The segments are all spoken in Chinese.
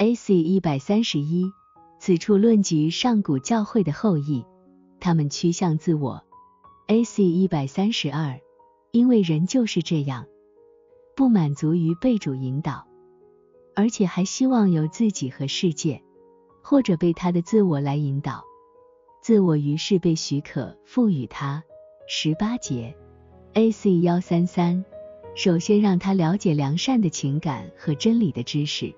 AC 一百三十一，此处论及上古教会的后裔，他们趋向自我。AC 一百三十二，因为人就是这样，不满足于被主引导，而且还希望由自己和世界，或者被他的自我来引导。自我于是被许可赋予他。十八节，AC 幺三三，首先让他了解良善的情感和真理的知识，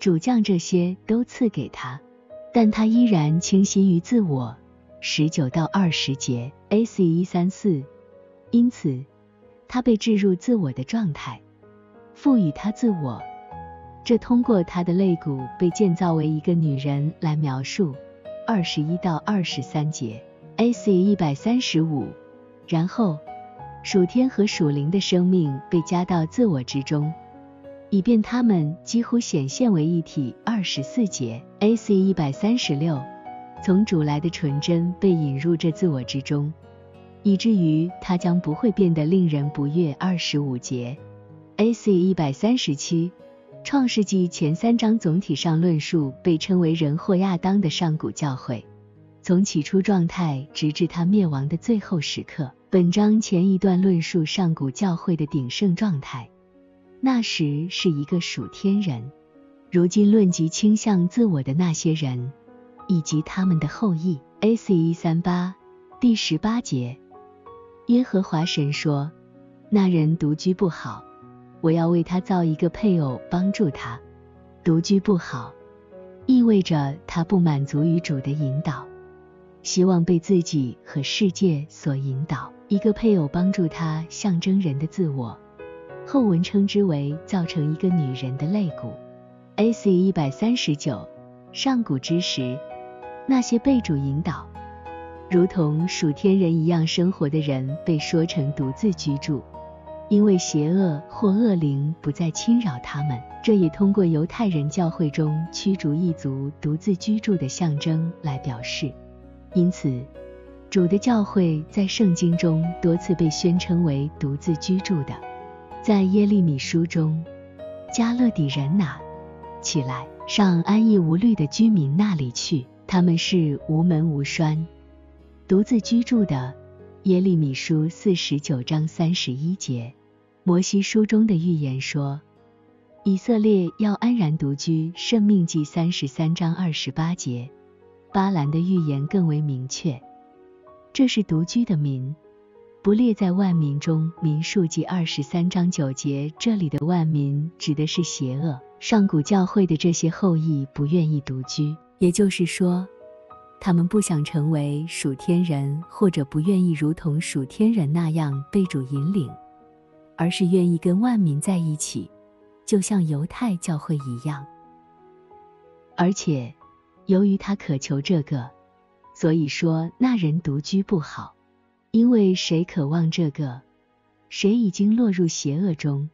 主将这些都赐给他，但他依然倾心于自我。十九到二十节，AC 一三四，因此他被置入自我的状态，赋予他自我，这通过他的肋骨被建造为一个女人来描述。二十一到二十三节，AC 一百三十五。然后，属天和属灵的生命被加到自我之中，以便他们几乎显现为一体。二十四节，AC 一百三十六，从主来的纯真被引入这自我之中，以至于它将不会变得令人不悦。二十五节，AC 一百三十七，创世纪前三章总体上论述被称为人或亚当的上古教会，从起初状态直至他灭亡的最后时刻。本章前一段论述上古教会的鼎盛状态，那时是一个属天人。如今论及倾向自我的那些人以及他们的后裔。A.C. 一三八第十八节，耶和华神说：“那人独居不好，我要为他造一个配偶帮助他。独居不好，意味着他不满足于主的引导，希望被自己和世界所引导。”一个配偶帮助他象征人的自我，后文称之为造成一个女人的肋骨。A.C. 一百三十九，上古之时，那些被主引导，如同属天人一样生活的人，被说成独自居住，因为邪恶或恶灵不再侵扰他们。这也通过犹太人教会中驱逐异族独自居住的象征来表示。因此。主的教会在圣经中多次被宣称为独自居住的，在耶利米书中，加勒底人哪起来上安逸无虑的居民那里去，他们是无门无栓，独自居住的。耶利米书四十九章三十一节，摩西书中的预言说，以色列要安然独居。圣命记三十三章二十八节，巴兰的预言更为明确。这是独居的民，不列在万民中。民数记二十三章九节，这里的万民指的是邪恶。上古教会的这些后裔不愿意独居，也就是说，他们不想成为属天人，或者不愿意如同属天人那样被主引领，而是愿意跟万民在一起，就像犹太教会一样。而且，由于他渴求这个。所以说，那人独居不好，因为谁渴望这个，谁已经落入邪恶中，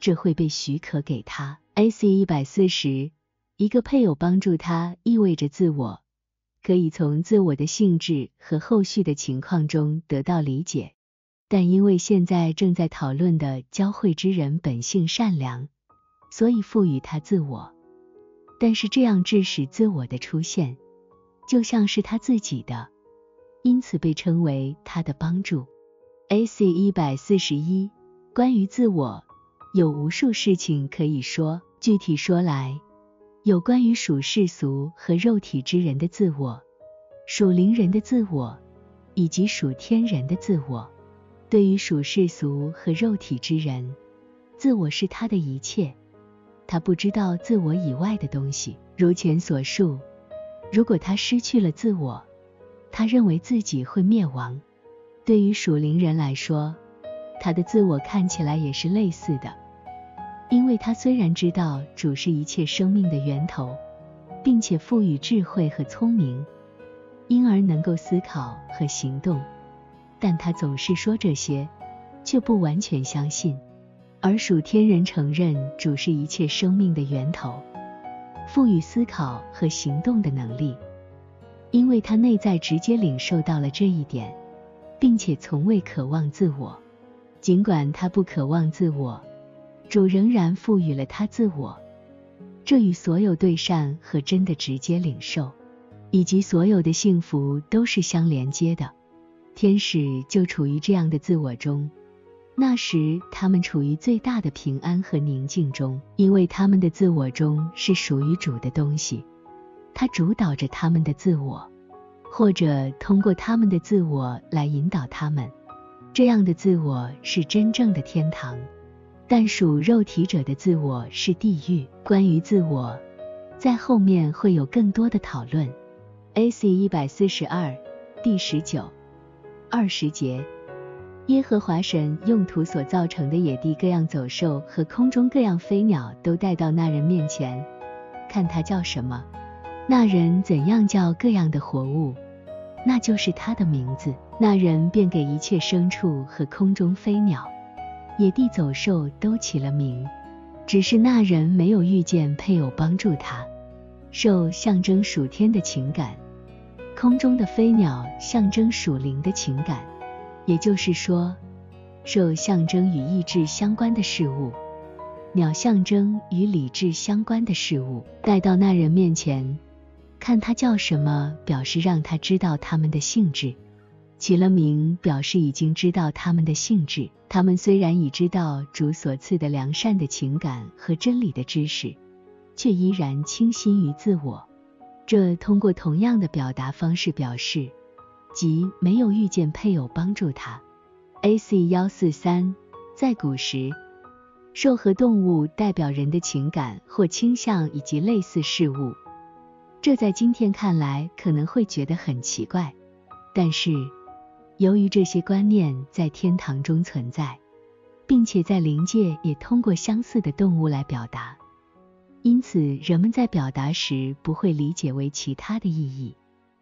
这会被许可给他。A.C. 一百四十，一个配偶帮助他，意味着自我可以从自我的性质和后续的情况中得到理解，但因为现在正在讨论的教会之人本性善良，所以赋予他自我，但是这样致使自我的出现。就像是他自己的，因此被称为他的帮助。A.C. 一百四十一，关于自我，有无数事情可以说。具体说来，有关于属世俗和肉体之人的自我，属灵人的自我，以及属天人的自我。对于属世俗和肉体之人，自我是他的一切，他不知道自我以外的东西。如前所述。如果他失去了自我，他认为自己会灭亡。对于属灵人来说，他的自我看起来也是类似的，因为他虽然知道主是一切生命的源头，并且赋予智慧和聪明，因而能够思考和行动，但他总是说这些，却不完全相信。而属天人承认主是一切生命的源头。赋予思考和行动的能力，因为他内在直接领受到了这一点，并且从未渴望自我。尽管他不渴望自我，主仍然赋予了他自我，这与所有对善和真的直接领受，以及所有的幸福都是相连接的。天使就处于这样的自我中，那时他们处于最大的平安和宁静中，因为他们的自我中是属于主的东西，他主导着他们的自我，或者通过他们的自我来引导他们。这样的自我是真正的天堂，但属肉体者的自我是地狱。关于自我，在后面会有更多的讨论。A.C. 一百四十二第十九二十节，耶和华神用土所造成的野地各样走兽和空中各样飞鸟都带到那人面前，看他叫什么，那人怎样叫各样的活物。那就是他的名字。那人便给一切牲畜和空中飞鸟、野地走兽都起了名。只是那人没有遇见配偶帮助他。兽象征属天的情感，空中的飞鸟象征属灵的情感。也就是说，兽象征与意志相关的事物，鸟象征与理智相关的事物。带到那人面前。看他叫什么，表示让他知道他们的性质；起了名，表示已经知道他们的性质。他们虽然已知道主所赐的良善的情感和真理的知识，却依然倾心于自我。这通过同样的表达方式表示，即没有遇见配偶帮助他。A.C. 幺四三，在古时，兽和动物代表人的情感或倾向以及类似事物。这在今天看来可能会觉得很奇怪，但是由于这些观念在天堂中存在，并且在灵界也通过相似的动物来表达，因此人们在表达时不会理解为其他的意义。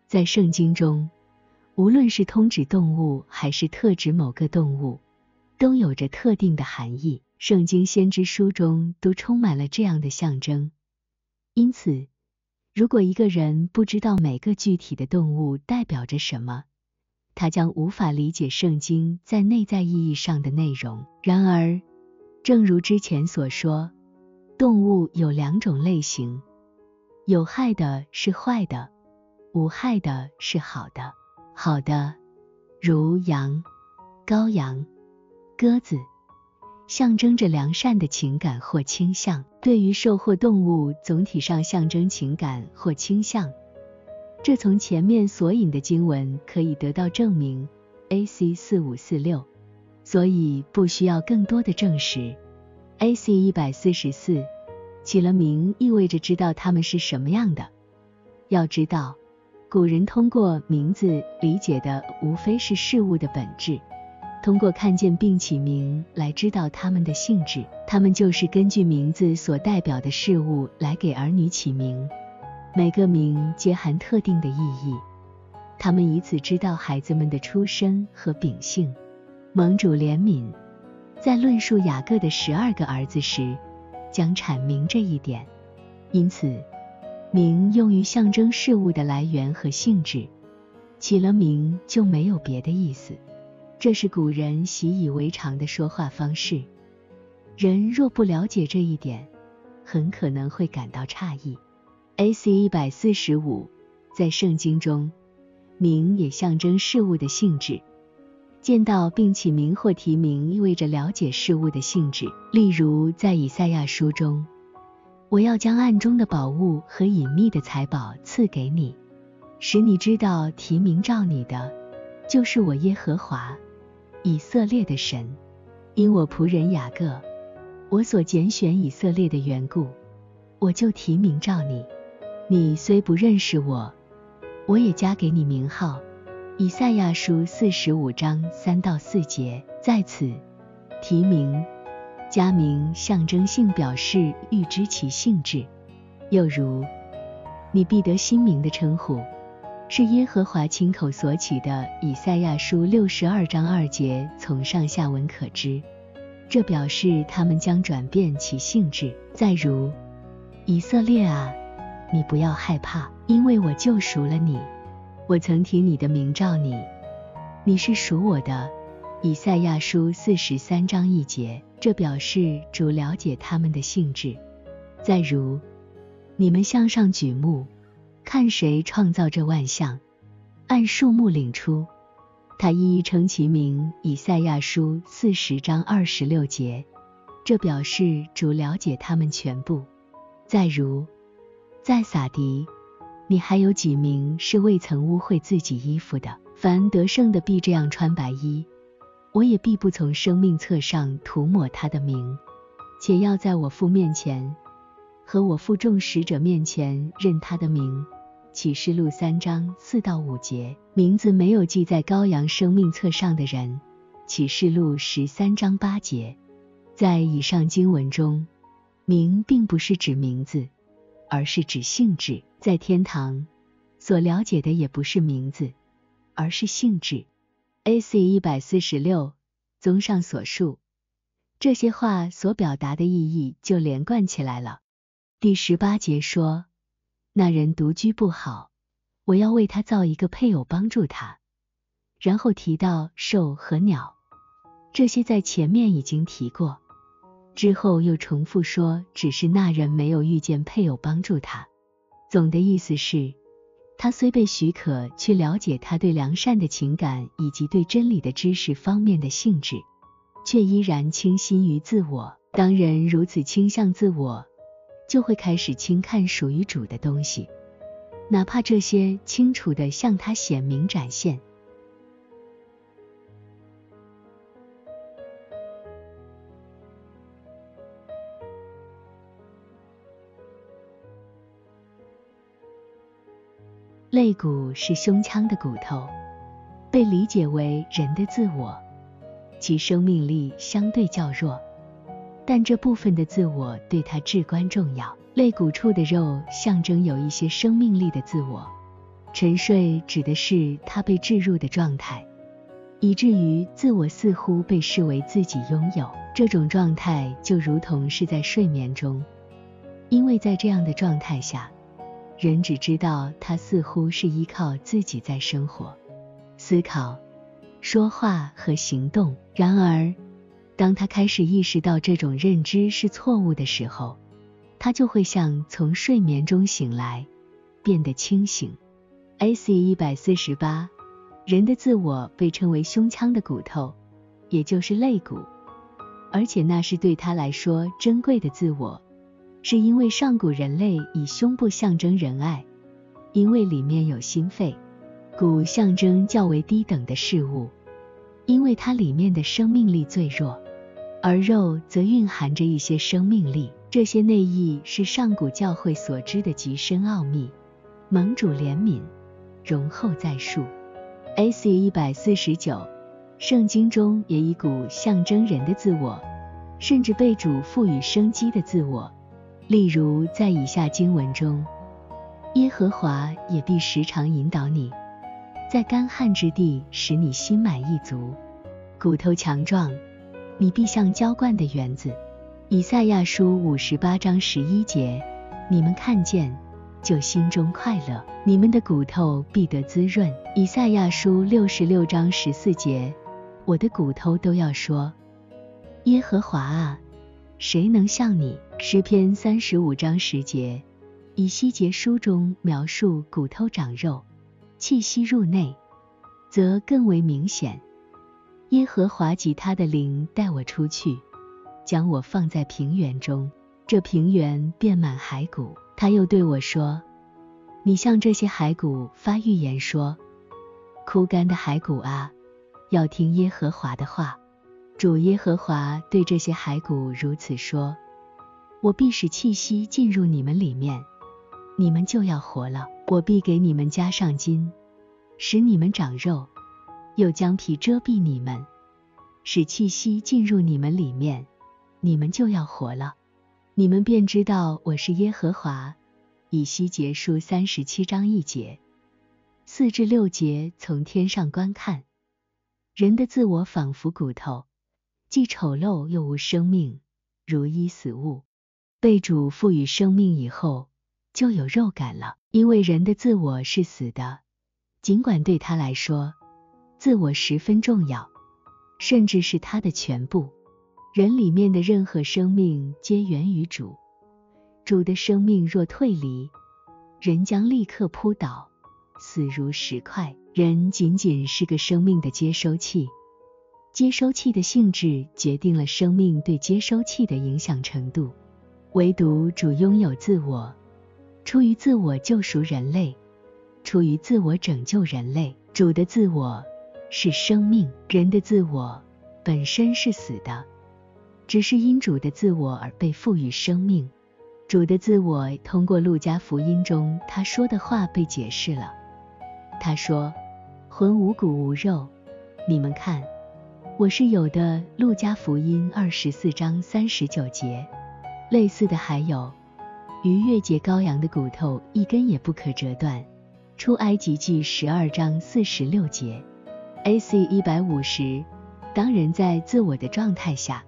在圣经中，无论是通指动物还是特指某个动物，都有着特定的含义。圣经先知书中都充满了这样的象征，因此。如果一个人不知道每个具体的动物代表着什么，他将无法理解圣经在内在意义上的内容。然而，正如之前所说，动物有两种类型：有害的是坏的，无害的是好的。好的，如羊、羔羊、鸽子。象征着良善的情感或倾向，对于兽或动物，总体上象征情感或倾向。这从前面所引的经文可以得到证明。A.C. 四五四六，所以不需要更多的证实。A.C. 一百四十四，起了名意味着知道它们是什么样的。要知道，古人通过名字理解的无非是事物的本质。通过看见并起名来知道他们的性质，他们就是根据名字所代表的事物来给儿女起名，每个名皆含特定的意义。他们以此知道孩子们的出身和秉性。盟主怜悯，在论述雅各的十二个儿子时，将阐明这一点。因此，名用于象征事物的来源和性质，起了名就没有别的意思。这是古人习以为常的说话方式。人若不了解这一点，很可能会感到诧异。A.C. 一百四十五，在圣经中，名也象征事物的性质。见到并起名或提名，意味着了解事物的性质。例如，在以赛亚书中，我要将暗中的宝物和隐秘的财宝赐给你，使你知道提名召你的，就是我耶和华。以色列的神，因我仆人雅各，我所拣选以色列的缘故，我就提名召你。你虽不认识我，我也加给你名号。以赛亚书四十五章三到四节，在此提名加名，象征性表示预知其性质。又如，你必得新名的称呼。是耶和华亲口所起的，以赛亚书六十二章二节，从上下文可知，这表示他们将转变其性质。再如，以色列啊，你不要害怕，因为我救赎了你，我曾提你的名召你，你是属我的。以赛亚书四十三章一节，这表示主了解他们的性质。再如，你们向上举目，看谁创造这万象，按数目领出。他一一称其名。以赛亚书四十章二十六节，这表示主了解他们全部。再如，在撒迪，你还有几名是未曾污秽自己衣服的？凡得胜的必这样穿白衣，我也必不从生命册上涂抹他的名，且要在我父面前和我负众使者面前认他的名。启示录三章四到五节，名字没有记在羔羊生命册上的人。启示录十三章八节，在以上经文中，名并不是指名字，而是指性质。在天堂所了解的也不是名字，而是性质。A.C. 一百四十六，综上所述，这些话所表达的意义就连贯起来了。第十八节说。那人独居不好，我要为他造一个配偶帮助他。然后提到兽和鸟，这些在前面已经提过，之后又重复说，只是那人没有遇见配偶帮助他。总的意思是，他虽被许可去了解他对良善的情感以及对真理的知识方面的性质，却依然倾心于自我。当人如此倾向自我，就会开始轻看属于主的东西，哪怕这些清楚的向他显明展现。肋骨是胸腔的骨头，被理解为人的自我，其生命力相对较弱。但这部分的自我对他至关重要。肋骨处的肉象征有一些生命力的自我。沉睡指的是他被置入的状态，以至于自我似乎被视为自己拥有。这种状态就如同是在睡眠中，因为在这样的状态下，人只知道他似乎是依靠自己在生活、思考、说话和行动。然而，当他开始意识到这种认知是错误的时候，他就会像从睡眠中醒来，变得清醒。A.C. 一百四十八，人的自我被称为胸腔的骨头，也就是肋骨，而且那是对他来说珍贵的自我，是因为上古人类以胸部象征仁爱，因为里面有心肺，骨象征较为低等的事物，因为它里面的生命力最弱。而肉则蕴含着一些生命力，这些内意是上古教会所知的极深奥秘。盟主怜悯，容后再述。A.C. 一百四十九，圣经中也以骨象征人的自我，甚至被主赋予生机的自我。例如在以下经文中，耶和华也必时常引导你，在干旱之地使你心满意足，骨头强壮。你必像浇灌的园子，以赛亚书五十八章十一节，你们看见就心中快乐，你们的骨头必得滋润。以赛亚书六十六章十四节，我的骨头都要说，耶和华啊，谁能像你？诗篇三十五章十节，以西结书中描述骨头长肉，气息入内，则更为明显。耶和华及他的灵带我出去，将我放在平原中，这平原遍满骸骨。他又对我说：“你向这些骸骨发预言说，枯干的骸骨啊，要听耶和华的话。主耶和华对这些骸骨如此说：我必使气息进入你们里面，你们就要活了。我必给你们加上筋，使你们长肉。”又将皮遮蔽你们，使气息进入你们里面，你们就要活了。你们便知道我是耶和华。以西结束三十七章一节，四至六节从天上观看，人的自我仿佛骨头，既丑陋又无生命，如一死物。被主赋予生命以后，就有肉感了。因为人的自我是死的，尽管对他来说。自我十分重要，甚至是他的全部。人里面的任何生命皆源于主，主的生命若退离，人将立刻扑倒，死如石块。人仅仅是个生命的接收器，接收器的性质决定了生命对接收器的影响程度。唯独主拥有自我，出于自我救赎人类，出于自我拯救人类。主的自我是生命，人的自我本身是死的，只是因主的自我而被赋予生命。主的自我通过路加福音中他说的话被解释了。他说：“魂无骨无肉，你们看，我是有的。”路加福音二十四章三十九节。类似的还有，逾越节羔羊的骨头一根也不可折断。出埃及记十二章四十六节。AC 一百五十。当人在自我的状态下，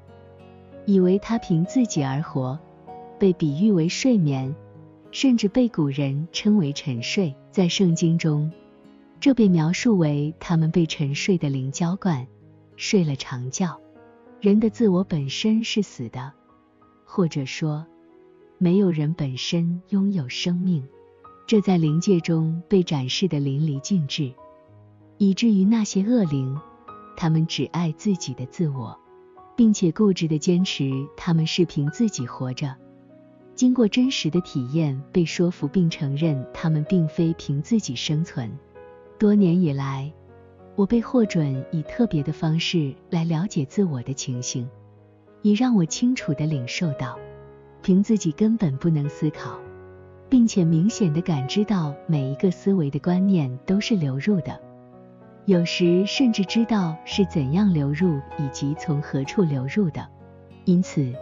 以为他凭自己而活，被比喻为睡眠，甚至被古人称为沉睡。在圣经中，这被描述为他们被沉睡的灵浇灌，睡了长觉。人的自我本身是死的。或者说，没有人本身拥有生命，这在灵界中被展示的淋漓尽致，以至于那些恶灵，他们只爱自己的自我，并且固执的坚持他们是凭自己活着。经过真实的体验，被说服并承认他们并非凭自己生存。多年以来，我被获准以特别的方式来了解自我的情形。以让我清楚地领受到，凭自己根本不能思考，并且明显地感知到每一个思维的观念都是流入的，有时甚至知道是怎样流入以及从何处流入的。因此，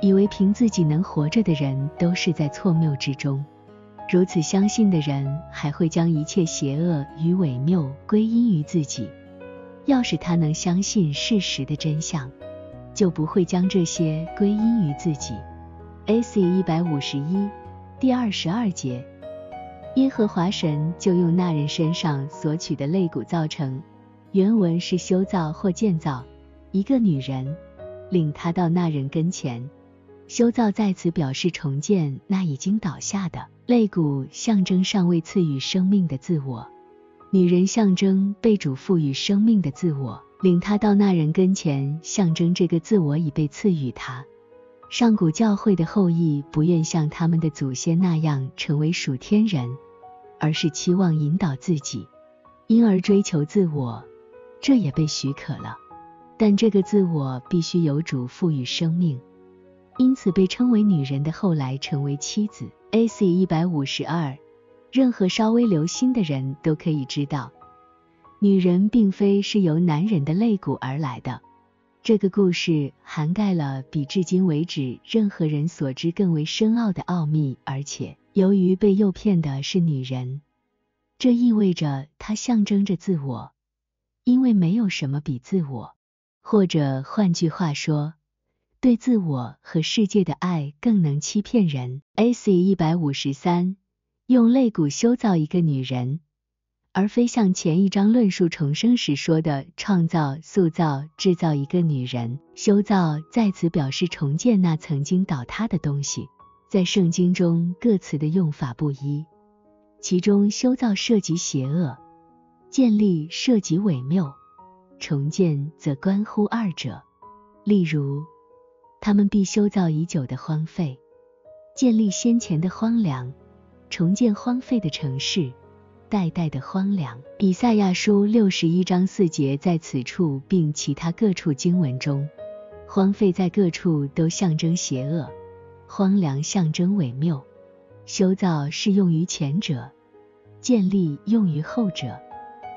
以为凭自己能活着的人都是在错谬之中。如此相信的人，还会将一切邪恶与伪谬归因于自己。要是他能相信事实的真相。就不会将这些归因于自己。A.C. 一百五十一第二十二节，耶和华神就用那人身上所取的肋骨造成。原文是修造或建造一个女人，领他到那人跟前。修造在此表示重建那已经倒下的肋骨，象征尚未赐予生命的自我。女人象征被主赋予生命的自我。领他到那人跟前，象征这个自我已被赐予他。上古教会的后裔不愿像他们的祖先那样成为属天人，而是期望引导自己，因而追求自我，这也被许可了。但这个自我必须由主赋予生命，因此被称为女人的后来成为妻子。A.C. 一百五十二，任何稍微留心的人都可以知道。女人并非是由男人的肋骨而来的。这个故事涵盖了比至今为止任何人所知更为深奥的奥秘，而且由于被诱骗的是女人，这意味着它象征着自我，因为没有什么比自我，或者换句话说，对自我和世界的爱更能欺骗人。A.C. 一百五十三，用肋骨修造一个女人。而非像前一章论述重生时说的创造、塑造、制造一个女人，修造在此表示重建那曾经倒塌的东西。在圣经中各词的用法不一，其中修造涉及邪恶，建立涉及伪谬，重建则关乎二者。例如，他们必修造已久的荒废，建立先前的荒凉，重建荒废的城市。代代的荒凉。以赛亚书六十一章四节在此处并其他各处经文中，荒废在各处都象征邪恶，荒凉象征伪谬。修造适用于前者，建立用于后者。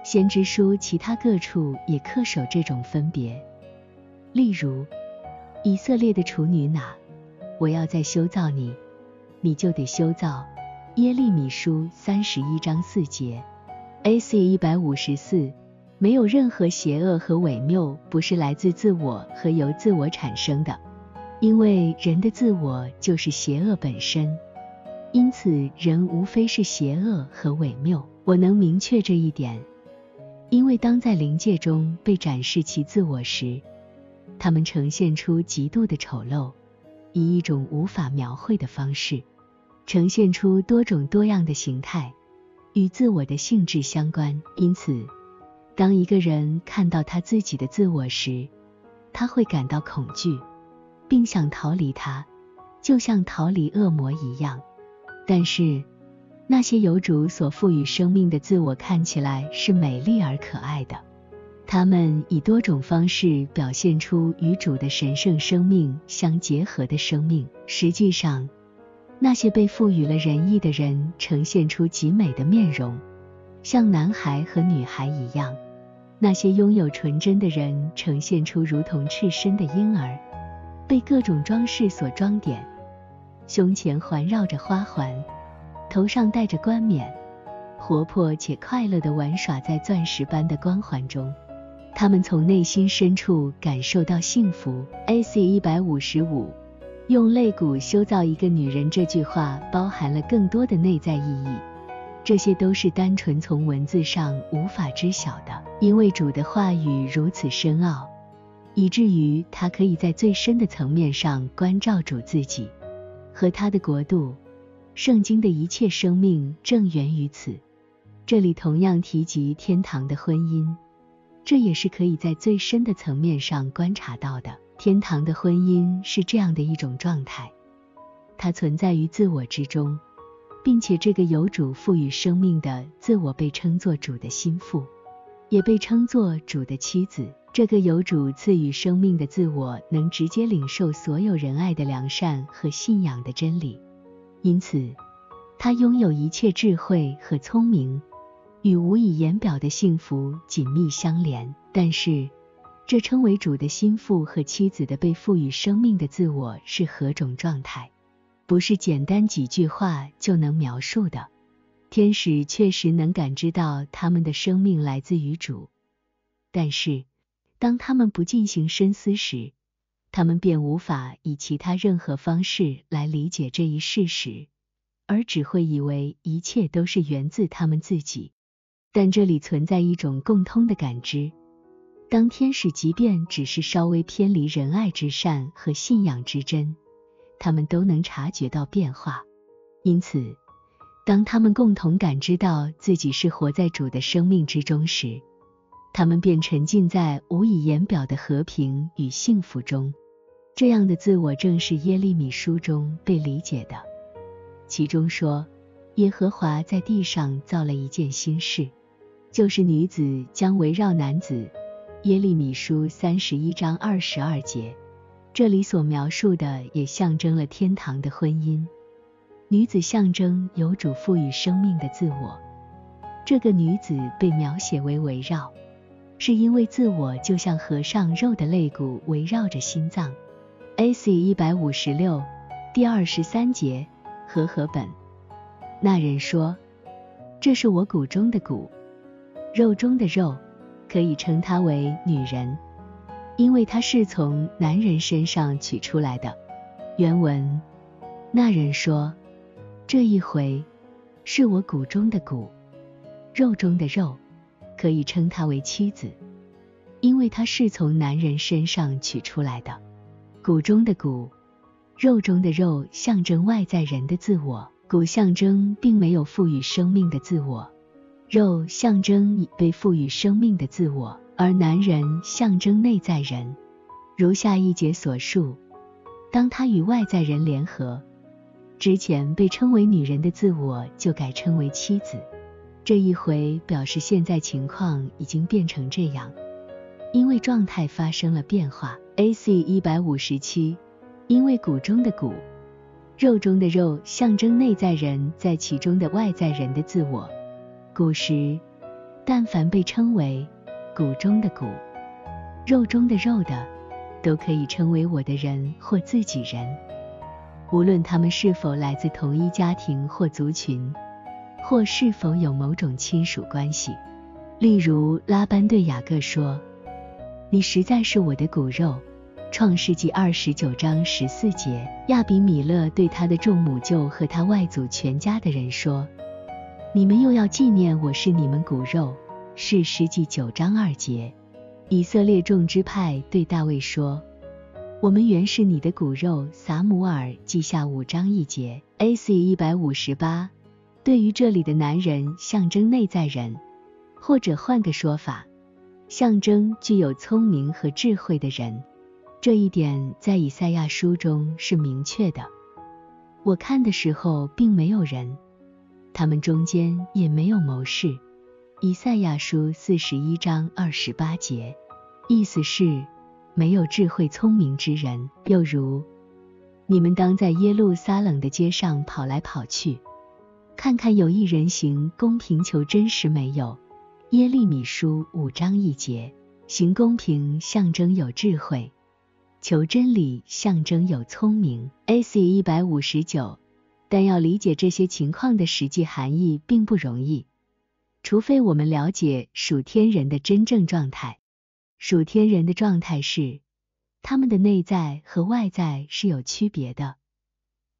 先知书其他各处也恪守这种分别。例如，以色列的处女哪，我要再修造你，你就得修造。耶利米书三十一章四节，A.C. 一百五十四，没有任何邪恶和伪谬不是来自自我和由自我产生的，因为人的自我就是邪恶本身，因此人无非是邪恶和伪谬。我能明确这一点，因为当在灵界中被展示其自我时，他们呈现出极度的丑陋，以一种无法描绘的方式，呈现出多种多样的形态，与自我的性质相关。因此，当一个人看到他自己的自我时，他会感到恐惧，并想逃离他，就像逃离恶魔一样。但是，那些由主所赋予生命的自我看起来是美丽而可爱的。他们以多种方式表现出与主的神圣生命相结合的生命。实际上，那些被赋予了仁义的人呈现出极美的面容，像男孩和女孩一样；那些拥有纯真的人呈现出如同赤身的婴儿，被各种装饰所装点，胸前环绕着花环，头上戴着冠冕，活泼且快乐地玩耍在钻石般的光环中。他们从内心深处感受到幸福。A.C. 一百五十五，用肋骨修造一个女人这句话包含了更多的内在意义，这些都是单纯从文字上无法知晓的。因为主的话语如此深奥，以至于他可以在最深的层面上关照主自己和他的国度。圣经的一切生命正源于此。这里同样提及天堂的婚姻。这也是可以在最深的层面上观察到的。天堂的婚姻是这样的一种状态，它存在于自我之中，并且这个由主赋予生命的自我被称作主的心腹，也被称作主的妻子。这个由主赐予生命的自我能直接领受所有仁爱的良善和信仰的真理，因此，他拥有一切智慧和聪明。与无以言表的幸福紧密相连，但是，这称为主的心腹和妻子的被赋予生命的自我是何种状态？不是简单几句话就能描述的。天使确实能感知到他们的生命来自于主，但是，当他们不进行深思时，他们便无法以其他任何方式来理解这一事实，而只会以为一切都是源自他们自己。但这里存在一种共通的感知，当天使即便只是稍微偏离仁爱之善和信仰之真，他们都能察觉到变化。因此，当他们共同感知到自己是活在主的生命之中时，他们便沉浸在无以言表的和平与幸福中。这样的自我正是耶利米书中被理解的，其中说：“耶和华在地上造了一件新事。”就是女子将围绕男子，耶利米书三十一章二十二节，这里所描述的也象征了天堂的婚姻。女子象征有主赋予生命的自我，这个女子被描写为围绕，是因为自我就像和尚肉的肋骨围绕着心脏。A.C. 一百五十六第二十三节和合本，那人说：“这是我骨中的骨。”肉中的肉，可以称她为女人，因为她是从男人身上取出来的。原文，那人说：“这一回是我骨中的骨，肉中的肉，可以称她为妻子，因为她是从男人身上取出来的。骨中的骨，肉中的肉，象征外在人的自我，骨象征并没有赋予生命的自我。”肉象征已被赋予生命的自我，而男人象征内在人。如下一节所述，当他与外在人联合，之前被称为女人的自我就改称为妻子。这一回表示现在情况已经变成这样，因为状态发生了变化。A.C. 一百五十七，因为骨中的骨，肉中的肉象征内在人在其中的外在人的自我。古时，但凡被称为骨中的骨、肉中的肉的，都可以称为我的人或自己人，无论他们是否来自同一家庭或族群，或是否有某种亲属关系。例如，拉班对雅各说：“你实在是我的骨肉。”创世纪二十九章十四节。亚比米勒对他的众母舅和他外祖全家的人说。你们又要纪念我是你们骨肉，是诗记九章二节。以色列众支派对大卫说：“我们原是你的骨肉。撒姆耳记下五章一节。A.C. 一百五十八。对于这里的男人，象征内在人，或者换个说法，象征具有聪明和智慧的人。这一点在以赛亚书中是明确的。我看的时候，并没有人，他们中间也没有谋士。以赛亚书四十一章二十八节，意思是。没有智慧聪明之人，又如你们当在耶路撒冷的街上跑来跑去，看看有一人行公平求真实没有？耶利米书五章一节，行公平象征有智慧，求真理象征有聪明。A.C. 一百五十九，但要理解这些情况的实际含义并不容易，除非我们了解属天人的真正状态。属天人的状态是，他们的内在和外在是有区别的，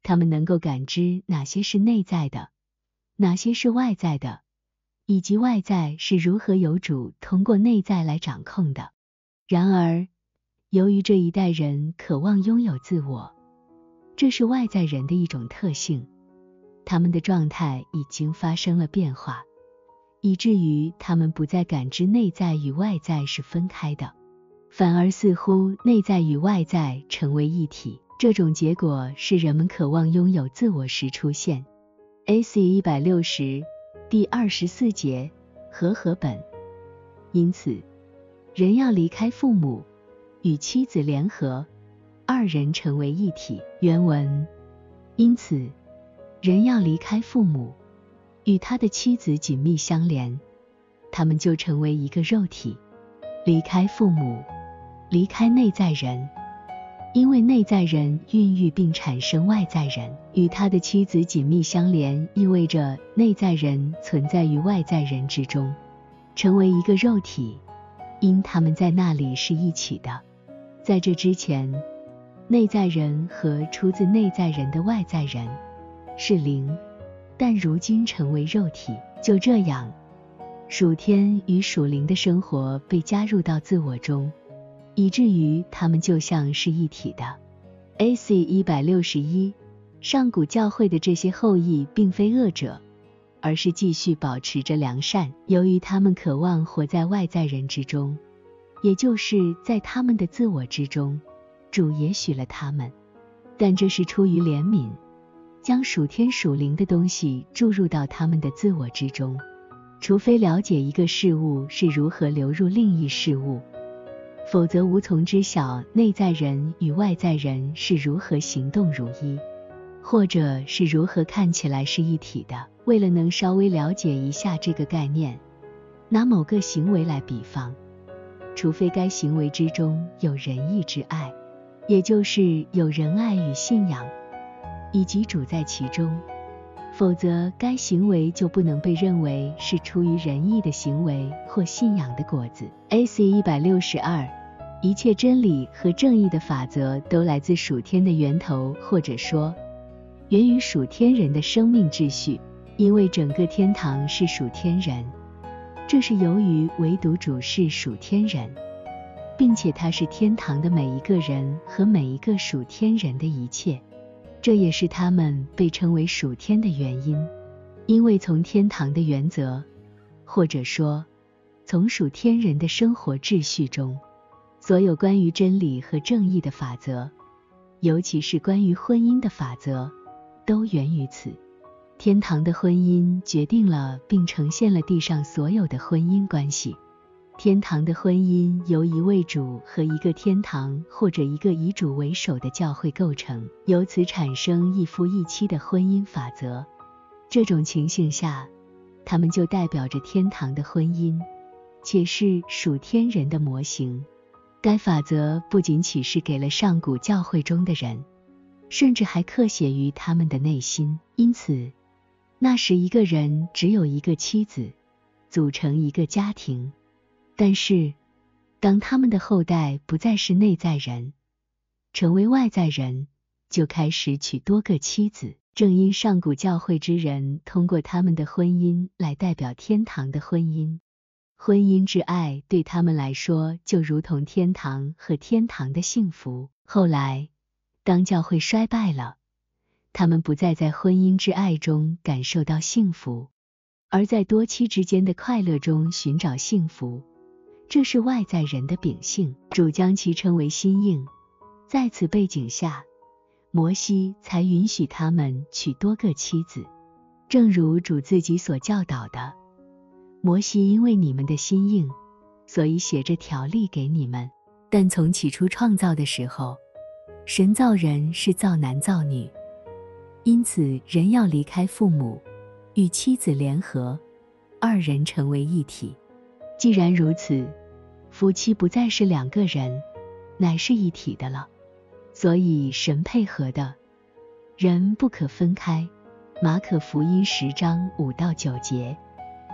他们能够感知哪些是内在的，哪些是外在的，以及外在是如何由主通过内在来掌控的。然而，由于这一代人渴望拥有自我，这是外在人的一种特性，他们的状态已经发生了变化。以至于他们不再感知内在与外在是分开的，反而似乎内在与外在成为一体。这种结果是人们渴望拥有自我时出现。A.C. 一百六十第二十四节和合本。因此，人要离开父母，与妻子联合，二人成为一体。原文。因此，人要离开父母。与他的妻子紧密相连，他们就成为一个肉体。离开父母，离开内在人，因为内在人孕育并产生外在人。与他的妻子紧密相连，意味着内在人存在于外在人之中，成为一个肉体，因他们在那里是一起的。在这之前，内在人和出自内在人的外在人是灵。但如今成为肉体，就这样，属天与属灵的生活被加入到自我中，以至于他们就像是一体的。A.C. 一百六十一，上古教会的这些后裔并非恶者，而是继续保持着良善。由于他们渴望活在外在人之中，也就是在他们的自我之中，主也许了他们，但这是出于怜悯。将属天属灵的东西注入到他们的自我之中，除非了解一个事物是如何流入另一事物，否则无从知晓内在人与外在人是如何行动如一，或者是如何看起来是一体的。为了能稍微了解一下这个概念，拿某个行为来比方，除非该行为之中有仁义之爱，也就是有仁爱与信仰。以及主在其中，否则该行为就不能被认为是出于仁义的行为或信仰的果子。A.C. 一百六十二，一切真理和正义的法则都来自属天的源头，或者说源于属天人的生命秩序，因为整个天堂是属天人，这是由于唯独主是属天人，并且他是天堂的每一个人和每一个属天人的一切。这也是他们被称为属天的原因，因为从天堂的原则，或者说从属天人的生活秩序中，所有关于真理和正义的法则，尤其是关于婚姻的法则，都源于此。天堂的婚姻决定了并呈现了地上所有的婚姻关系。天堂的婚姻由一位主和一个天堂或者一个以主为首的教会构成，由此产生一夫一妻的婚姻法则。这种情形下，他们就代表着天堂的婚姻，且是属天人的模型。该法则不仅启示给了上古教会中的人，甚至还刻写于他们的内心。因此，那时一个人只有一个妻子，组成一个家庭。但是，当他们的后代不再是内在人，成为外在人，就开始娶多个妻子。正因上古教会之人通过他们的婚姻来代表天堂的婚姻，婚姻之爱对他们来说就如同天堂和天堂的幸福。后来，当教会衰败了，他们不再在婚姻之爱中感受到幸福，而在多妻之间的快乐中寻找幸福。这是外在人的秉性，主将其称为心硬。在此背景下，摩西才允许他们娶多个妻子，正如主自己所教导的。摩西因为你们的心硬，所以写着条例给你们。但从起初创造的时候，神造人是造男造女，因此人要离开父母，与妻子联合，二人成为一体。既然如此，夫妻不再是两个人，乃是一体的了。所以神配合的人不可分开。马可福音十章五到九节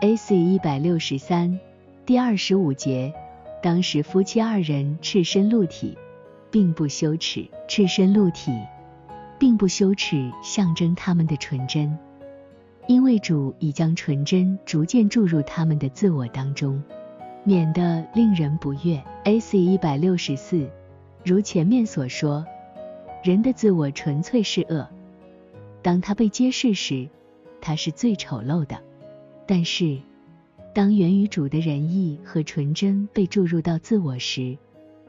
，A.C. 一百六十三第二十五节。当时夫妻二人赤身露体，并不羞耻。赤身露体，并不羞耻，象征他们的纯真，因为主已将纯真逐渐注入他们的自我当中，免得令人不悦。A.C. 一百六十四。如前面所说，人的自我纯粹是恶，当他被揭示时，他是最丑陋的。但是，当源于主的仁义和纯真被注入到自我时，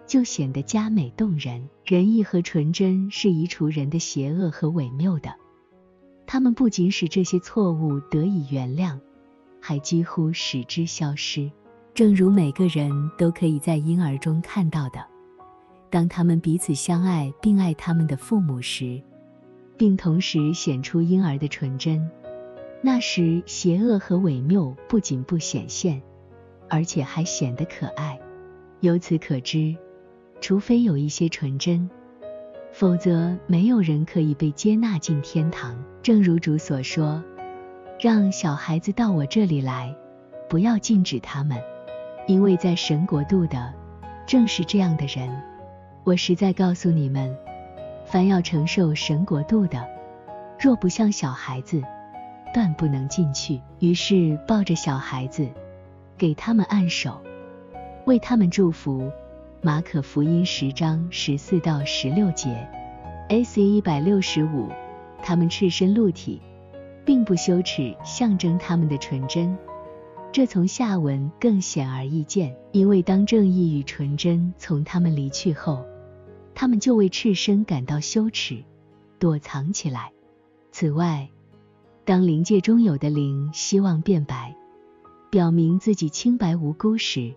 就显得佳美动人。仁义和纯真是移除人的邪恶和伪谬的，他们不仅使这些错误得以原谅，还几乎使之消失。正如每个人都可以在婴儿中看到的。当他们彼此相爱并爱他们的父母时，并同时显出婴儿的纯真，那时邪恶和伪谬不仅不显现，而且还显得可爱。由此可知，除非有一些纯真，否则没有人可以被接纳进天堂。正如主所说：“让小孩子到我这里来，不要禁止他们，因为在神国度的正是这样的人。”我实在告诉你们，凡要承受神国度的，若不像小孩子，断不能进去。于是抱着小孩子，给他们按手，为他们祝福。马可福音十章十四到十六节。A.C. 一百六十五，他们赤身露体，并不羞耻，象征他们的纯真。这从下文更显而易见，因为当正义与纯真从他们离去后。他们就为赤身感到羞耻，躲藏起来。此外，当灵界中有的灵希望变白，表明自己清白无辜时，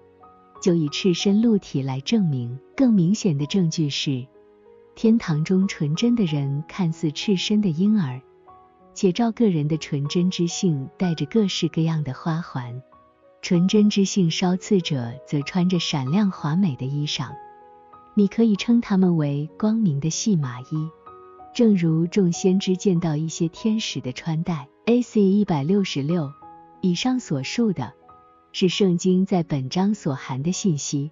就以赤身露体来证明。更明显的证据是，天堂中纯真的人看似赤身的婴儿，且照个人的纯真之性带着各式各样的花环；纯真之性稍次者则穿着闪亮华美的衣裳。你可以称他们为光明的细麻衣，正如众先知见到一些天使的穿戴。A.C. 一百六十六，以上所述的是圣经在本章所含的信息，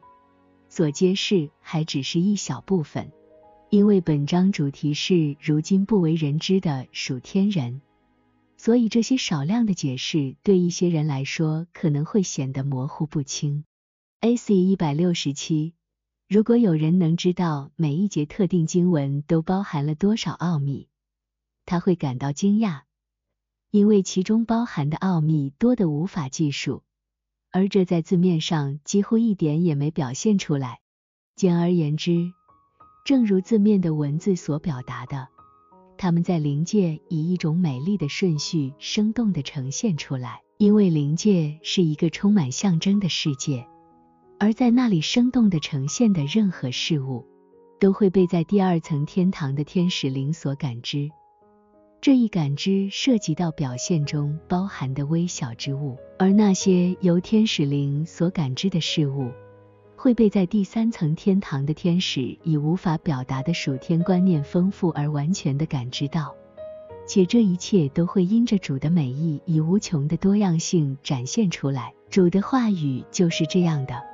所揭示还只是一小部分，因为本章主题是如今不为人知的属天人，所以这些少量的解释对一些人来说可能会显得模糊不清。A.C. 一百六十七。如果有人能知道每一节特定经文都包含了多少奥秘，他会感到惊讶，因为其中包含的奥秘多得无法计数，而这在字面上几乎一点也没表现出来。简而言之，正如字面的文字所表达的，他们在灵界以一种美丽的顺序生动地呈现出来，因为灵界是一个充满象征的世界。而在那里生动的呈现的任何事物，都会被在第二层天堂的天使灵所感知。这一感知涉及到表现中包含的微小之物，而那些由天使灵所感知的事物，会被在第三层天堂的天使以无法表达的属天观念丰富而完全的感知到。且这一切都会因着主的美意以无穷的多样性展现出来。主的话语就是这样的。